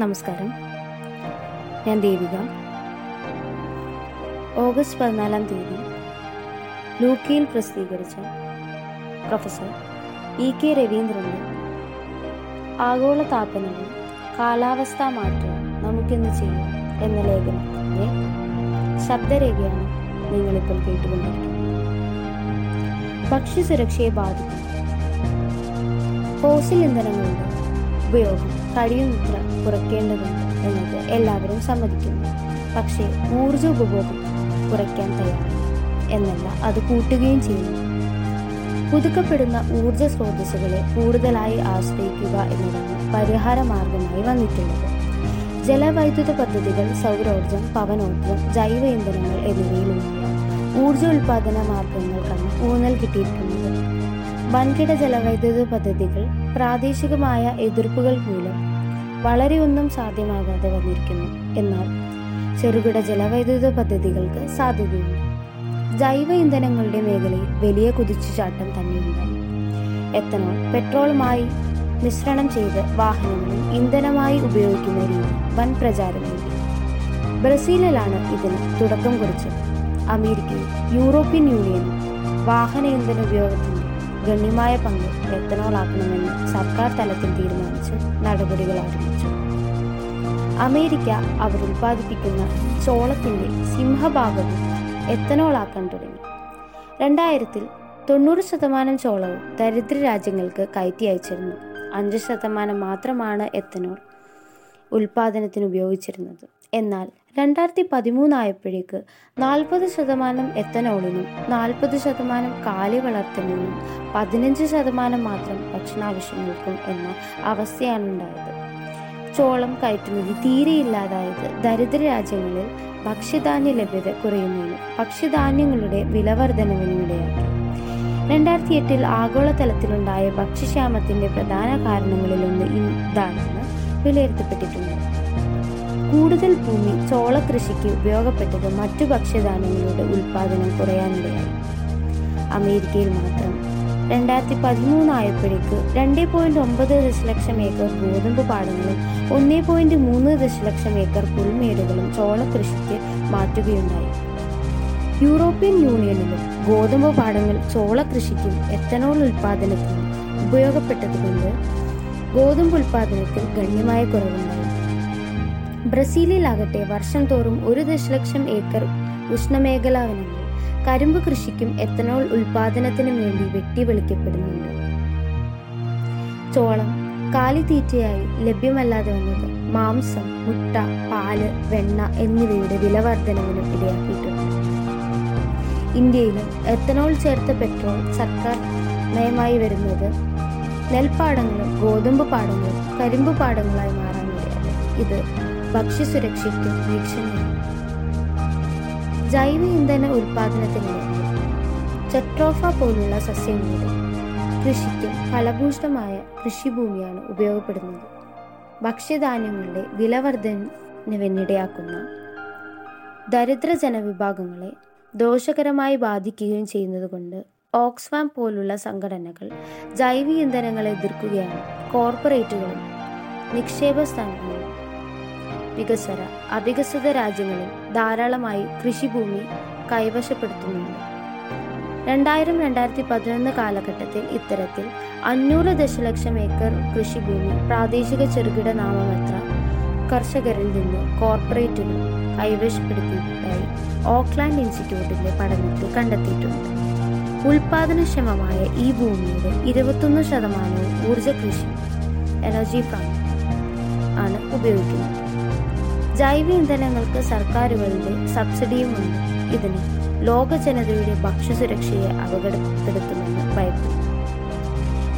നമസ്കാരം. ഞാൻ ദേവിക. ഓഗസ്റ്റ് പതിനാലാം തീയതി ലൂക്കിയിൽ പ്രസിദ്ധീകരിച്ച പ്രൊഫസർ ഇ കെ രവീന്ദ്രന്റെ ആഗോള താപനവും കാലാവസ്ഥാ മാറ്റവും നമുക്കിന്ന് ചെയ്യാം എന്ന ലേഖനത്തിന്റെ ശബ്ദരേഖയാണ് നിങ്ങളിപ്പോൾ കേട്ടുകൊണ്ടിരിക്കുന്നത്. ഭക്ഷ്യസുരക്ഷയെ ബാധിക്കും. ഫോസിൽ ഇന്ധനങ്ങളുടെ ഉപയോഗം കഴിയുന്നത്ര കുറയ്ക്കേണ്ടതുണ്ട് എന്നത് എല്ലാവരും സമ്മതിക്കുന്നു. പക്ഷേ ഊർജ ഉപഭോഗം കുറയ്ക്കാൻ തയ്യാറാണ് എന്നല്ല അത് കൂട്ടുകയും ചെയ്യുന്നു. പുതുക്കപ്പെടുന്ന ഊർജ സ്രോതസ്സുകളെ കൂടുതലായി ആശ്രയിക്കുക എന്നതാണ് പരിഹാര മാർഗമായി വന്നിട്ടുള്ളത്. ജലവൈദ്യുത പദ്ധതികൾ സൗരോർജം പവനോർജം ജൈവ ഇന്ധനങ്ങൾ എന്നിവയിലൂന്നിയ ഊർജ ഉൽപാദന മാർഗങ്ങൾക്കാണ് ഊന്നൽ കിട്ടിയിരിക്കുന്നത്. വൻകിട ജലവൈദ്യുത പദ്ധതികൾ പ്രാദേശികമായ എതിർപ്പുകൾ മൂലം വളരെയൊന്നും സാധ്യമാകാതെ വന്നിരിക്കുന്നു. എന്നാൽ ചെറുകിട ജലവൈദ്യുത പദ്ധതികൾക്ക് സാധ്യതയുണ്ട്. ജൈവ ഇന്ധനങ്ങളുടെ മേഖലയിൽ വലിയ കുതിച്ചുചാട്ടം തന്നെയുണ്ടായി. എത്തനോൾ പെട്രോളുമായി മിശ്രണം ചെയ്ത് വാഹനങ്ങളിൽ ഇന്ധനമായി ഉപയോഗിക്കുന്ന രീതി വൻ പ്രചാരം ബ്രസീലിലാണ് ഇതിന് തുടക്കം കുറിച്ചത്. അമേരിക്കയും യൂറോപ്യൻ യൂണിയനും വാഹന ഇന്ധന ഉപയോഗത്തിന്റെ ഗണ്യമായ പങ്ക് എത്തനോൾ ആക്കണമെന്ന് സർക്കാർ തലത്തിൽ തീരുമാനിച്ച് നടപടികൾ ആരംഭിച്ചു. അമേരിക്ക അവർ ഉൽപ്പാദിപ്പിക്കുന്ന ചോളത്തിന്റെ സിംഹഭാഗവും എത്തനോൾ ആക്കാൻ തുടങ്ങി. രണ്ടായിരത്തിൽ തൊണ്ണൂറ് ശതമാനം ചോളവും ദരിദ്ര രാജ്യങ്ങൾക്ക് കയറ്റി അയച്ചിരുന്നു. അഞ്ച് ശതമാനം മാത്രമാണ് എത്തനോൾ ഉൽപാദനത്തിന് ഉപയോഗിച്ചിരുന്നത്. എന്നാൽ രണ്ടായിരത്തി പതിമൂന്നായപ്പോഴേക്ക് നാൽപ്പത് ശതമാനം എത്തനോളിനും നാൽപ്പത് ശതമാനം കാലി വളർത്തലിനും പതിനഞ്ച് ശതമാനം മാത്രം ഭക്ഷണാവശ്യങ്ങൾക്കും എന്ന അവസ്ഥയാണ് ഉണ്ടായത്. ചോളം കയറ്റുമതി തീരെയില്ലാതായത് ദരിദ്ര രാജ്യങ്ങളിൽ ഭക്ഷ്യധാന്യ ലഭ്യത കുറയുന്നതിന് ഭക്ഷ്യധാന്യങ്ങളുടെ വിലവർധനവിനും ഇടയാക്കി രണ്ടായിരത്തി എട്ടിൽ ആഗോളതലത്തിലുണ്ടായ ഭക്ഷ്യക്ഷാമത്തിന്റെ പ്രധാന കാരണങ്ങളിലൊന്ന് ഇതാണെന്ന് വിലയിരുത്തപ്പെട്ടിട്ടുണ്ട്. കൂടുതൽ ഭൂമി ചോളകൃഷിക്ക് ഉപയോഗപ്പെട്ടത് മറ്റു ഭക്ഷ്യധാന്യങ്ങളുടെ ഉൽപാദനം കുറയാനിടയായി. അമേരിക്കയിൽ മാത്രം. രണ്ടായിരത്തി പതിമൂന്നായപ്പോഴേക്ക് രണ്ട് പോയിന്റ് ഒമ്പത് ദശലക്ഷം ഏക്കർ ഗോതമ്പ് പാടങ്ങളും ഒന്നേ പോയിന്റ് മൂന്ന് ദശലക്ഷം ഏക്കർ പുൽമേടുകളും ചോളകൃഷിക്ക് മാറ്റുകയുണ്ടായി. യൂറോപ്യൻ യൂണിയനിലും ഗോതമ്പ് പാടങ്ങൾ ചോളകൃഷിക്കും എത്തനോൾ ഉൽപാദനത്തിനും ഉപയോഗപ്പെട്ടതുകൊണ്ട് ഗോതമ്പ് ഉൽപാദനത്തിൽ ഗണ്യമായ കുറവുണ്ടായി. ബ്രസീലിലാകട്ടെ വർഷം തോറും ഒരു ദശലക്ഷം ഏക്കർ ഉഷ്ണമേഖലാ വനങ്ങൾ കരിമ്പ് കൃഷിക്കും എത്തനോൾ ഉൽപാദനത്തിനും വേണ്ടി വെട്ടിവെളിക്കപ്പെടുന്നുണ്ട്. ചോളം കാലിത്തീറ്റയായി ലഭ്യമല്ലാതെ വന്നത് മാംസം മുട്ട പാൽ വെണ്ണ എന്നിവയുടെ വിലവർധനവിനും ഇടയാക്കിയിട്ടുണ്ട്. ഇന്ത്യയിലും എത്തനോൾ ചേർത്ത പെട്രോൾ സർക്കാർ നയമായി വരുന്നത് നെൽപ്പാടങ്ങളും ഗോതമ്പ് പാടങ്ങളും കരിമ്പ് പാടങ്ങളായി മാറാൻ ഇത് ഭക്ഷ്യസുരക്ഷയ്ക്ക് ഭീഷണിയാണ് ജൈവ ഇന്ധന ഉൽപാദനത്തിനിടെ ചെട്രോഫ പോലുള്ള സസ്യങ്ങളുടെ കൃഷിക്കും ഫലഭൂഷ്ടമായ കൃഷിഭൂമിയാണ് ഉപയോഗപ്പെടുന്നത്. ഭക്ഷ്യധാന്യങ്ങളുടെ വിലവർദ്ധനവിനിടയാക്കുന്ന ദരിദ്ര ജനവിഭാഗങ്ങളെ ദോഷകരമായി ബാധിക്കുകയും ചെയ്യുന്നതുകൊണ്ട് ഓക്സ്ഫാം പോലുള്ള സംഘടനകൾ ജൈവ ഇന്ധനങ്ങളെ എതിർക്കുകയാണ്. കോർപ്പറേറ്റുകളും നിക്ഷേപ സ്ഥാപനങ്ങളും വികസന അവികസിത രാജ്യങ്ങളിൽ ധാരാളമായി കൃഷിഭൂമി കൈവശപ്പെടുത്തുന്നുണ്ട്. രണ്ടായിരം രണ്ടായിരത്തി പതിനൊന്ന് കാലഘട്ടത്തിൽ ഇത്തരത്തിൽ അഞ്ഞൂറ് ദശലക്ഷം ഏക്കർ കൃഷിഭൂമി പ്രാദേശിക ചെറുകിട നാമമാത്ര കർഷകരിൽ നിന്ന് കോർപ്പറേറ്റുകൾ കൈവശപ്പെടുത്തിയതായി ഓക്ലാൻഡ് ഇൻസ്റ്റിറ്റ്യൂട്ടിന്റെ പഠനത്തിൽ കണ്ടെത്തിയിട്ടുണ്ട്. ഉൽപാദനക്ഷമമായ ഈ ഭൂമിയുടെ ഇരുപത്തൊന്ന് ശതമാനവും ഊർജ കൃഷി എനർജി ഫാം ആണ് ഉപയോഗിക്കുന്നത്. ജൈവ ഇന്ധനങ്ങൾക്ക് സർക്കാരുകളുടെ സബ്സിഡിയുമുണ്ട് ഇതിന് ലോക ജനതയുടെ ഭക്ഷ്യസുരക്ഷയെ അപകടപ്പെടുത്തുമെന്ന് ഭയപ്പെടുന്നു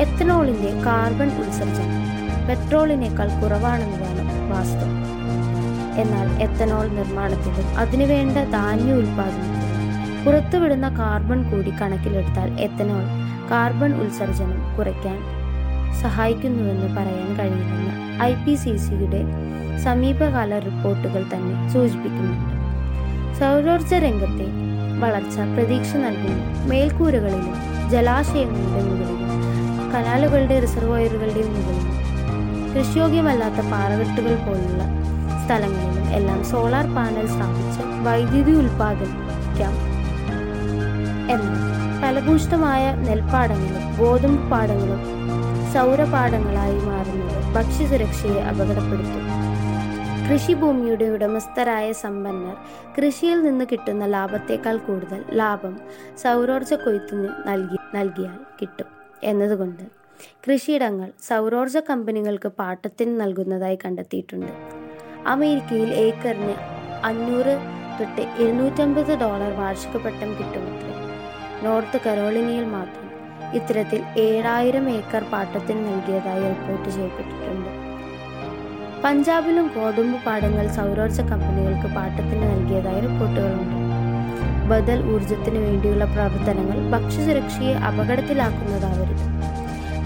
എത്തനോളിന്റെ കാർബൺ ഉത്സർജനം പെട്രോളിനേക്കാൾ കുറവാണെന്നതാണ് വാസ്തവം. എന്നാൽ എത്തനോൾ നിർമ്മാണത്തിലും അതിനുവേണ്ട ധാന്യ ഉൽപാദനത്തിലും പുറത്തുവിടുന്ന കാർബൺ കൂടി കണക്കിലെടുത്താൽ എത്തനോൾ കാർബൺ ഉത്സർജനം കുറയ്ക്കാൻ സഹായിക്കുന്നുവെന്ന് പറയാൻ കഴിയില്ലെന്ന് ഐ പി സി സിയുടെ സമീപകാല റിപ്പോർട്ടുകൾ തന്നെ സൂചിപ്പിക്കുന്നുണ്ട്. സൗരോർജ രംഗത്തെ വളർച്ച പ്രതീക്ഷ നൽകുന്നു മേൽക്കൂരകളിലും ജലാശയങ്ങളുടെ മുകളിലും കനാലുകളുടെ റിസർവോയറുകളുടെ മുകളിലും കൃഷിയോഗ്യമല്ലാത്ത പാറകെട്ടുകൾ പോലുള്ള സ്ഥലങ്ങളിലും എല്ലാം സോളാർ പാനൽ സ്ഥാപിച്ച് വൈദ്യുതി ഉൽപ്പാദിപ്പിക്കാം എന്നാൽ ഫലഭൂഷ്ടമായ നെൽപ്പാടങ്ങളും ഗോതമ്പ് പാടങ്ങളും സൗരപാടങ്ങളായി മാറുന്നത് ഭക്ഷ്യസുരക്ഷയെ അപകടപ്പെടുത്തും. കൃഷിഭൂമിയുടെ ഉടമസ്ഥരായ സമ്പന്നർ കൃഷിയിൽ നിന്ന് കിട്ടുന്ന ലാഭത്തേക്കാൾ കൂടുതൽ ലാഭം സൗരോർജ കൊയ്ത്തിന് നൽകി നൽകിയാൽ കിട്ടും. എന്നതുകൊണ്ട് കൃഷിയിടങ്ങൾ സൗരോർജ കമ്പനികൾക്ക് പാട്ടത്തിന് നൽകുന്നതായി കണ്ടെത്തിയിട്ടുണ്ട്. അമേരിക്കയിൽ ഏക്കറിന് അഞ്ഞൂറ് തൊട്ട് എഴുന്നൂറ്റമ്പത് ഡോളർ വാർഷിക പട്ടം കിട്ടുമത്രേ. നോർത്ത് കരോളിനയിൽ മാത്രം ഇത്തരത്തിൽ ഏഴായിരം ഏക്കർ പാട്ടത്തിന് നൽകിയതായി റിപ്പോർട്ട് ചെയ്യപ്പെട്ടിട്ടുണ്ട്. പഞ്ചാബിലും ഗോതമ്പ് പാടങ്ങൾ സൗരോർജ കമ്പനികൾക്ക് പാട്ടത്തിന് നൽകിയതായി റിപ്പോർട്ടുകളുണ്ട്. ബദൽ ഊർജത്തിന് വേണ്ടിയുള്ള പ്രവർത്തനങ്ങൾ ഭക്ഷ്യസുരക്ഷയെ അപകടത്തിലാക്കുന്നതാവരുത്.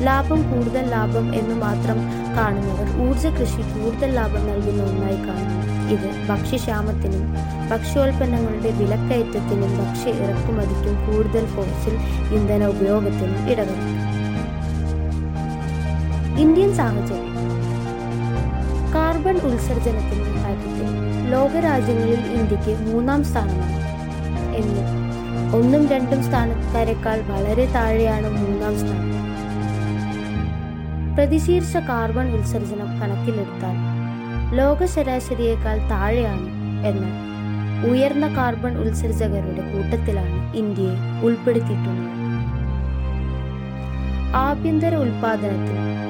ലാഭം കൂടുതൽ ലാഭം എന്ന് മാത്രം കാണുന്നവർ ഊർജ കൃഷി കൂടുതൽ ലാഭം നൽകുന്ന ഒന്നായി കാണുന്നു ഇത് ഭക്ഷ്യക്ഷാമത്തിനും ഭക്ഷ്യോൽപ്പന്നങ്ങളുടെ വിലക്കയറ്റത്തിനും ഭക്ഷ്യ ഇറക്കുമതിക്കും കൂടുതൽ ഫോസിൽ ഇന്ധന ഉപയോഗത്തിനും ഇടവരുത്തും ഇന്ത്യൻ സാഹചര്യം. കാർബൺ ഉത്സർജനത്തിന്റെ കാര്യത്തിൽ ലോകരാജ്യങ്ങളിൽ ഇന്ത്യയ്ക്ക് മൂന്നാം സ്ഥാനമാണ്. എന്ന്. ഒന്നും രണ്ടും സ്ഥാനക്കാരെക്കാൾ വളരെ താഴെയാണ് മൂന്നാം സ്ഥാനം. പ്രതിശീർഷ കാർബൺ ഉത്സർജനം കണക്കിലെടുത്താൽ ലോക ശരാശരിയേക്കാൾ താഴെയാണ് എന്നാൽ ഉയർന്ന കാർബൺ ഉത്സർജകരുടെ കൂട്ടത്തിലാണ് ഇന്ത്യയെ ഉൾപ്പെടുത്തിയിട്ടുള്ളത്. ആഭ്യന്തര ഉൽപാദനത്തിൽ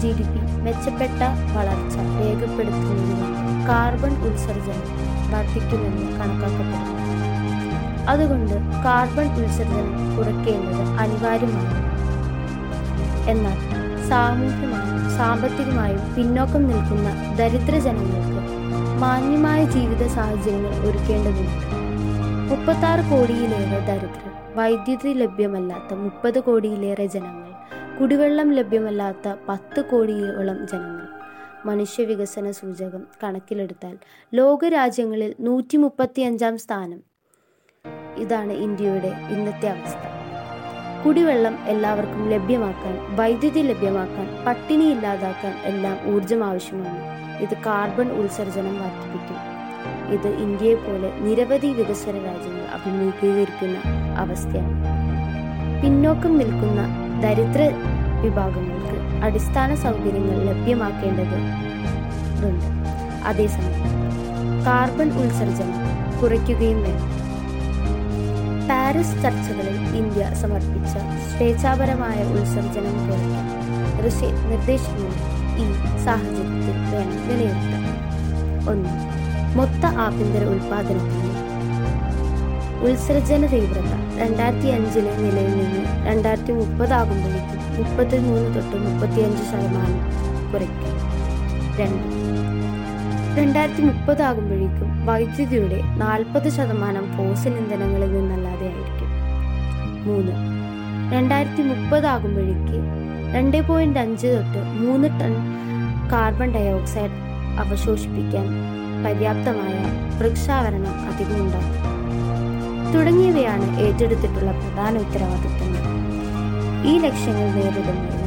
ജി ഡി പി മെച്ചപ്പെട്ട വളർച്ച രേഖപ്പെടുത്തുന്നതിന് കാർബൺ ഉത്സർജനം വർദ്ധിക്കുമെന്ന് കണക്കാക്കപ്പെടുന്നു. അതുകൊണ്ട് കാർബൺ ഉത്സർജനം കുറയ്ക്കേണ്ടത് അനിവാര്യമാണ്. എന്നാൽ സാമൂഹ്യമായും സാമ്പത്തികമായും പിന്നോക്കം നിൽക്കുന്ന ദരിദ്ര ജനങ്ങൾക്ക് മാന്യമായ ജീവിത സാഹചര്യങ്ങൾ ഒരുക്കേണ്ടതുണ്ട്. മുപ്പത്താറ് കോടിയിലേറെ ദരിദ്രർ വൈദ്യുതി ലഭ്യമല്ലാത്ത മുപ്പത് കോടിയിലേറെ ജനങ്ങൾ കുടിവെള്ളം ലഭ്യമല്ലാത്ത പത്ത് കോടിയോളം ജനങ്ങൾ. മനുഷ്യ വികസന സൂചകം കണക്കിലെടുത്താൽ ലോകരാജ്യങ്ങളിൽ നൂറ്റി മുപ്പത്തിയഞ്ചാം സ്ഥാനം. ഇതാണ് ഇന്ത്യയുടെ ഇന്നത്തെ അവസ്ഥ. കുടിവെള്ളം എല്ലാവർക്കും ലഭ്യമാക്കാൻ വൈദ്യുതി ലഭ്യമാക്കാൻ പട്ടിണി ഇല്ലാതാക്കാൻ എല്ലാം ഊർജം ആവശ്യമാണ്. ഇത് കാർബൺ ഉത്സർജനം വർദ്ധിപ്പിക്കും. ഇത് ഇന്ത്യയെ പോലെ നിരവധി വികസന രാജ്യങ്ങൾ അഭിമുഖീകരിക്കുന്ന അവസ്ഥയാണ്. പിന്നോക്കം നിൽക്കുന്ന ദരിദ്ര വിഭാഗങ്ങൾക്ക് അടിസ്ഥാന സൗകര്യങ്ങൾ ലഭ്യമാക്കേണ്ടത് ഉണ്ട് അതേസമയം കാർബൺ ഉത്സർജനം കുറയ്ക്കുകയും വേണം. പാരീസ് ചർച്ചകളിൽ ഇന്ത്യ സമർപ്പിച്ച സ്വേച്ഛാപരമായ ഉത്സർജനം കുറയ്ക്കാൻ ഋഷി നിർദ്ദേശങ്ങൾ ഈ സാഹചര്യത്തിൽ വേണം വിലയിരുത്താൻ. ഒന്ന് മൊത്ത ആഭ്യന്തര ഉൽപാദനത്തിന് ഉത്സർജന തീവ്രത രണ്ടായിരത്തി അഞ്ചിലെ നിലയിൽ നിന്ന് രണ്ടായിരത്തി മുപ്പതാകുമ്പോഴേക്കും മുപ്പത്തി മൂന്ന് തൊട്ട് മുപ്പത്തിയഞ്ച് ശതമാനം കുറയ്ക്കും. രണ്ട്. രണ്ടായിരത്തി മുപ്പതാകുമ്പോഴേക്കും വൈദ്യുതിയുടെ നാൽപ്പത് ശതമാനം ഫോസിൽ ഇന്ധനങ്ങളിൽ നിന്നല്ലാതെ ആയിരിക്കും. മൂന്ന്. രണ്ടായിരത്തി മുപ്പതാകുമ്പോഴേക്ക് രണ്ട് പോയിന്റ് അഞ്ച് തൊട്ട് മൂന്ന് ടൺ കാർബൺ ഡയോക്സൈഡ് അവശോഷിപ്പിക്കാൻ പര്യാപ്തമായ വൃക്ഷാവരണം അധികം ഉണ്ടാകും തുടങ്ങിയവയാണ് ഏറ്റെടുത്തിട്ടുള്ള പ്രധാന ഉത്തരവാദിത്തങ്ങൾ. ഈ ലക്ഷ്യങ്ങൾ നേരിടുന്നതിന്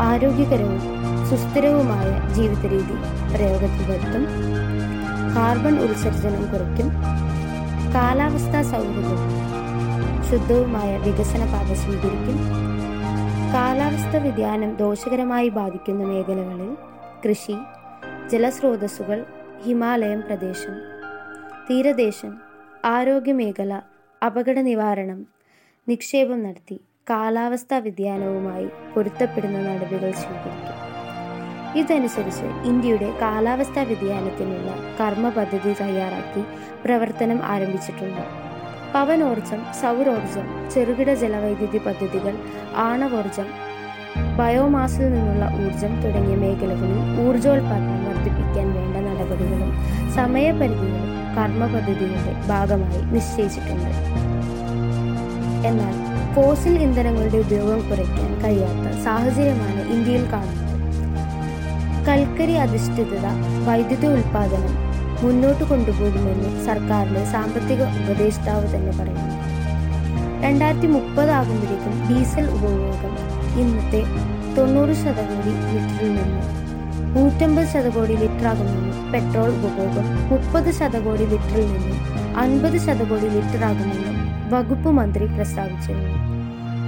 ആരോഗ്യകരവും സുസ്ഥിരവുമായ ജീവിത രീതി പ്രയോഗത്തിൽ വരുത്തും കാർബൺ ഉത്സർജനം കുറയ്ക്കും കാലാവസ്ഥാ സൗഹൃദവും ശുദ്ധവുമായ വികസന പാത സ്വീകരിക്കും കാലാവസ്ഥ വ്യതിയാനം ദോഷകരമായി ബാധിക്കുന്ന മേഖലകളിൽ കൃഷി ജലസ്രോതസ്സുകൾ ഹിമാലയം പ്രദേശം തീരദേശം ആരോഗ്യമേഖല അപകട നിവാരണം നിക്ഷേപം നടത്തി കാലാവസ്ഥാ വ്യതിയാനവുമായി പൊരുത്തപ്പെടുന്ന നടപടികൾ സ്വീകരിക്കും. ഇതനുസരിച്ച് ഇന്ത്യയുടെ കാലാവസ്ഥാ വ്യതിയാനത്തിനുള്ള കർമ്മ പദ്ധതി തയ്യാറാക്കി പ്രവർത്തനം ആരംഭിച്ചിട്ടുണ്ട്. പവനോർജം സൗരോർജം ചെറുകിട ജലവൈദ്യുതി പദ്ധതികൾ ആണവോർജം ബയോമാസിൽ നിന്നുള്ള ഊർജം തുടങ്ങിയ മേഖലകളിൽ ഊർജോൽപാദനം വർദ്ധിപ്പിക്കാൻ വേണ്ട നടപടികളും സമയപരിധികളും കർമ്മ പദ്ധതിയുടെ ഭാഗമായി നിശ്ചയിച്ചിട്ടുണ്ട്. എന്നാൽ ഫോസിൽ ഇന്ധനങ്ങളുടെ ഉപയോഗം കുറയ്ക്കാൻ കഴിയാത്ത സാഹചര്യമാണ് ഇന്ത്യയിൽ കാണുന്നത്. കൽക്കരി അധിഷ്ഠിത വൈദ്യുതി ഉൽപാദനം മുന്നോട്ട് കൊണ്ടുപോകുമെന്ന് സർക്കാരിന്റെ സാമ്പത്തിക ഉപദേഷ്ടാവ് തന്നെ പറയുന്നു. രണ്ടായിരത്തി മുപ്പതാകുമ്പോഴേക്കും ഡീസൽ ഉപയോഗം ഇന്നത്തെ തൊണ്ണൂറ് ശതകോടി ലിറ്ററിൽ നിന്ന് നൂറ്റമ്പത് ശതകോടി ലിറ്ററാകുമെന്നും പെട്രോൾ ഉപഭോഗം മുപ്പത് ശതകോടി ലിറ്ററിൽ നിന്നും അൻപത് ശതകോടി ലിറ്ററാകുമെന്നും വകുപ്പ് മന്ത്രി പ്രസ്താവിച്ചിരുന്നു.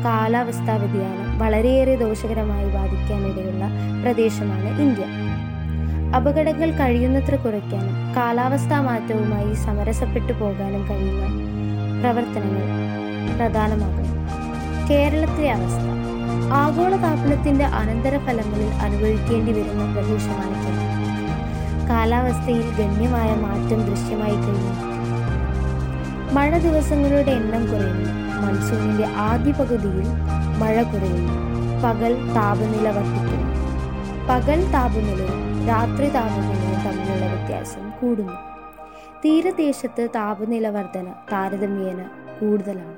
കാലാവസ്ഥാ വ്യതിയാനം വളരെയേറെ ദോഷകരമായി ബാധിക്കാനിടയുള്ള പ്രദേശമാണ് ഇന്ത്യ. അപകടങ്ങൾ കഴിയുന്നത്ര കുറയ്ക്കാനും കാലാവസ്ഥാ മാറ്റവുമായി സമരസപ്പെട്ടു പോകാനും കഴിയുന്ന പ്രവർത്തനങ്ങൾ പ്രധാനമാകുന്നു. കേരളത്തിലെ അവസ്ഥ ആഗോളതാപനത്തിന്റെ അനന്തരഫലങ്ങളിൽ അനുഭവിക്കേണ്ടി വരുന്ന കേരളം കാലാവസ്ഥയിൽ ഗണ്യമായ മാറ്റം ദൃശ്യമായി കഴിഞ്ഞു. മഴ ദിവസങ്ങളുടെ എണ്ണം കുറയുന്നു. മൺസൂണിന്റെ ആദ്യ പകുതിയിൽ മഴ കുറയുന്നു. പകൽ താപനില വർദ്ധിക്കുന്നു. പകൽ താപനിലയും രാത്രി താപനിലയും തമ്മിലുള്ള വ്യത്യാസം കൂടുന്നു. തീരദേശത്ത് താപനില വർധന താരതമ്യേന കൂടുതലാണ്.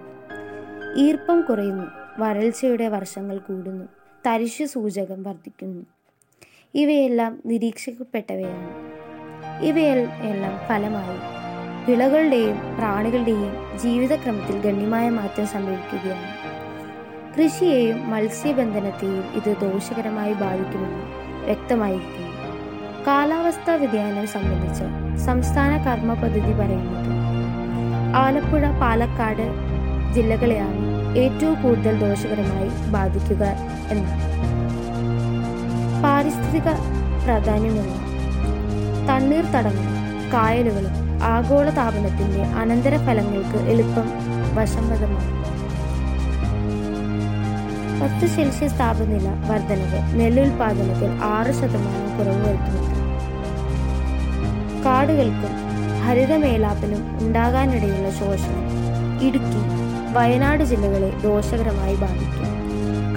ഈർപ്പം കുറയുന്നു. വരൾച്ചയുടെ വർഷങ്ങൾ കൂടുന്നു. തരിശു സൂചകം വർദ്ധിക്കുന്നു. ഇവയെല്ലാം നിരീക്ഷിക്കപ്പെട്ടവയാണ്. ഇവയെല്ലാം ഫലമായി വിളകളുടെയും പ്രാണികളുടെയും ജീവിതക്രമത്തിൽ ഗണ്യമായ മാറ്റം സംഭവിക്കുകയാണ്. കൃഷിയെയും മത്സ്യബന്ധനത്തെയും ഇത് ദോഷകരമായി ബാധിക്കുമെന്ന് വ്യക്തമായിരിക്കുന്നു. കാലാവസ്ഥാ വ്യതിയാനം സംബന്ധിച്ച് സംസ്ഥാന കർമ്മ പദ്ധതി പറയുന്നത് ആലപ്പുഴ പാലക്കാട് ജില്ലകളെയാണ് ഏറ്റവും കൂടുതൽ ദോഷകരമായി ബാധിക്കുക എന്നാണ്. പാരിസ്ഥിതിക പ്രാധാന്യമുള്ള തണ്ണീർ തണ്ണീർത്തടങ്ങളും കായലുകളും ആഗോള താപനത്തിന്റെ അനന്തരഫലങ്ങൾക്ക് എളുപ്പം വശംവദമാണ് പത്ത് സെൽഷ്യസ് താപനില വർധനവ് നെല്ലുൽപാദനത്തിൽ ആറ് ശതമാനം കുറവ് വരുത്തുന്നുണ്ട്. കാടുകൾക്കും ഹരിതമേലാപ്പിനും ഉണ്ടാകാനിടയുള്ള ശോഷണം ഇടുക്കി വയനാട് ജില്ലകളെ ദോഷകരമായി ബാധിക്കും.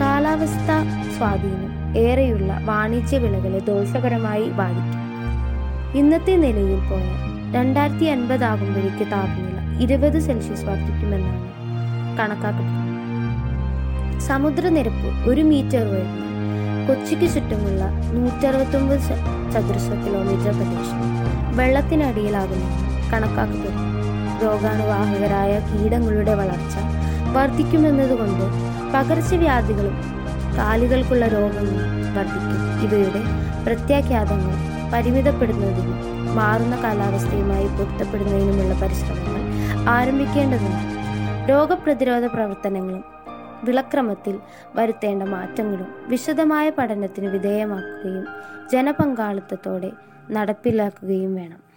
കാലാവസ്ഥ സ്വാധീനം ഏറെയുള്ള വാണിജ്യ വിളകളെ ദോഷകരമായി ബാധിക്കും. ഇന്നത്തെ നിലയിൽ പോയാൽ രണ്ടായിരത്തി അൻപത് ആകുമ്പോഴേക്ക് താപനില ഇരുപത് സെൽഷ്യസ് വർദ്ധിക്കുമെന്നാണ് കണക്കാക്കപ്പെടുന്നത്. സമുദ്രനിരപ്പ് ഒരു മീറ്റർ ഉയർന്നു കൊച്ചിക്ക് ചുറ്റുമുള്ള നൂറ്ററുപത്തൊമ്പത് ചതുരശ്ര കിലോമീറ്റർ പ്രദേശം വെള്ളത്തിനടിയിലാകുമെന്ന് കണക്കാക്കപ്പെടുന്നു. രോഗാണുവാഹകരായ കീടങ്ങളുടെ വളർച്ച വർദ്ധിക്കുമെന്നതുകൊണ്ട് പകർച്ചവ്യാധികളും കാലുകൾക്കുള്ള രോഗങ്ങളും വർദ്ധിക്കും. ഇവയുടെ പ്രത്യാഘാതങ്ങൾ പരിമിതപ്പെടുന്നതിനും മാറുന്ന കാലാവസ്ഥയുമായി പൊരുത്തപ്പെടുന്നതിനുമുള്ള പരിശ്രമങ്ങൾ ആരംഭിക്കേണ്ടതുണ്ട്. രോഗപ്രതിരോധ പ്രവർത്തനങ്ങളും വിളക്രമത്തിൽ വരുത്തേണ്ട മാറ്റങ്ങളും വിശദമായ പഠനത്തിന് വിധേയമാക്കുകയും ജനപങ്കാളിത്തത്തോടെ നടപ്പിലാക്കുകയും വേണം.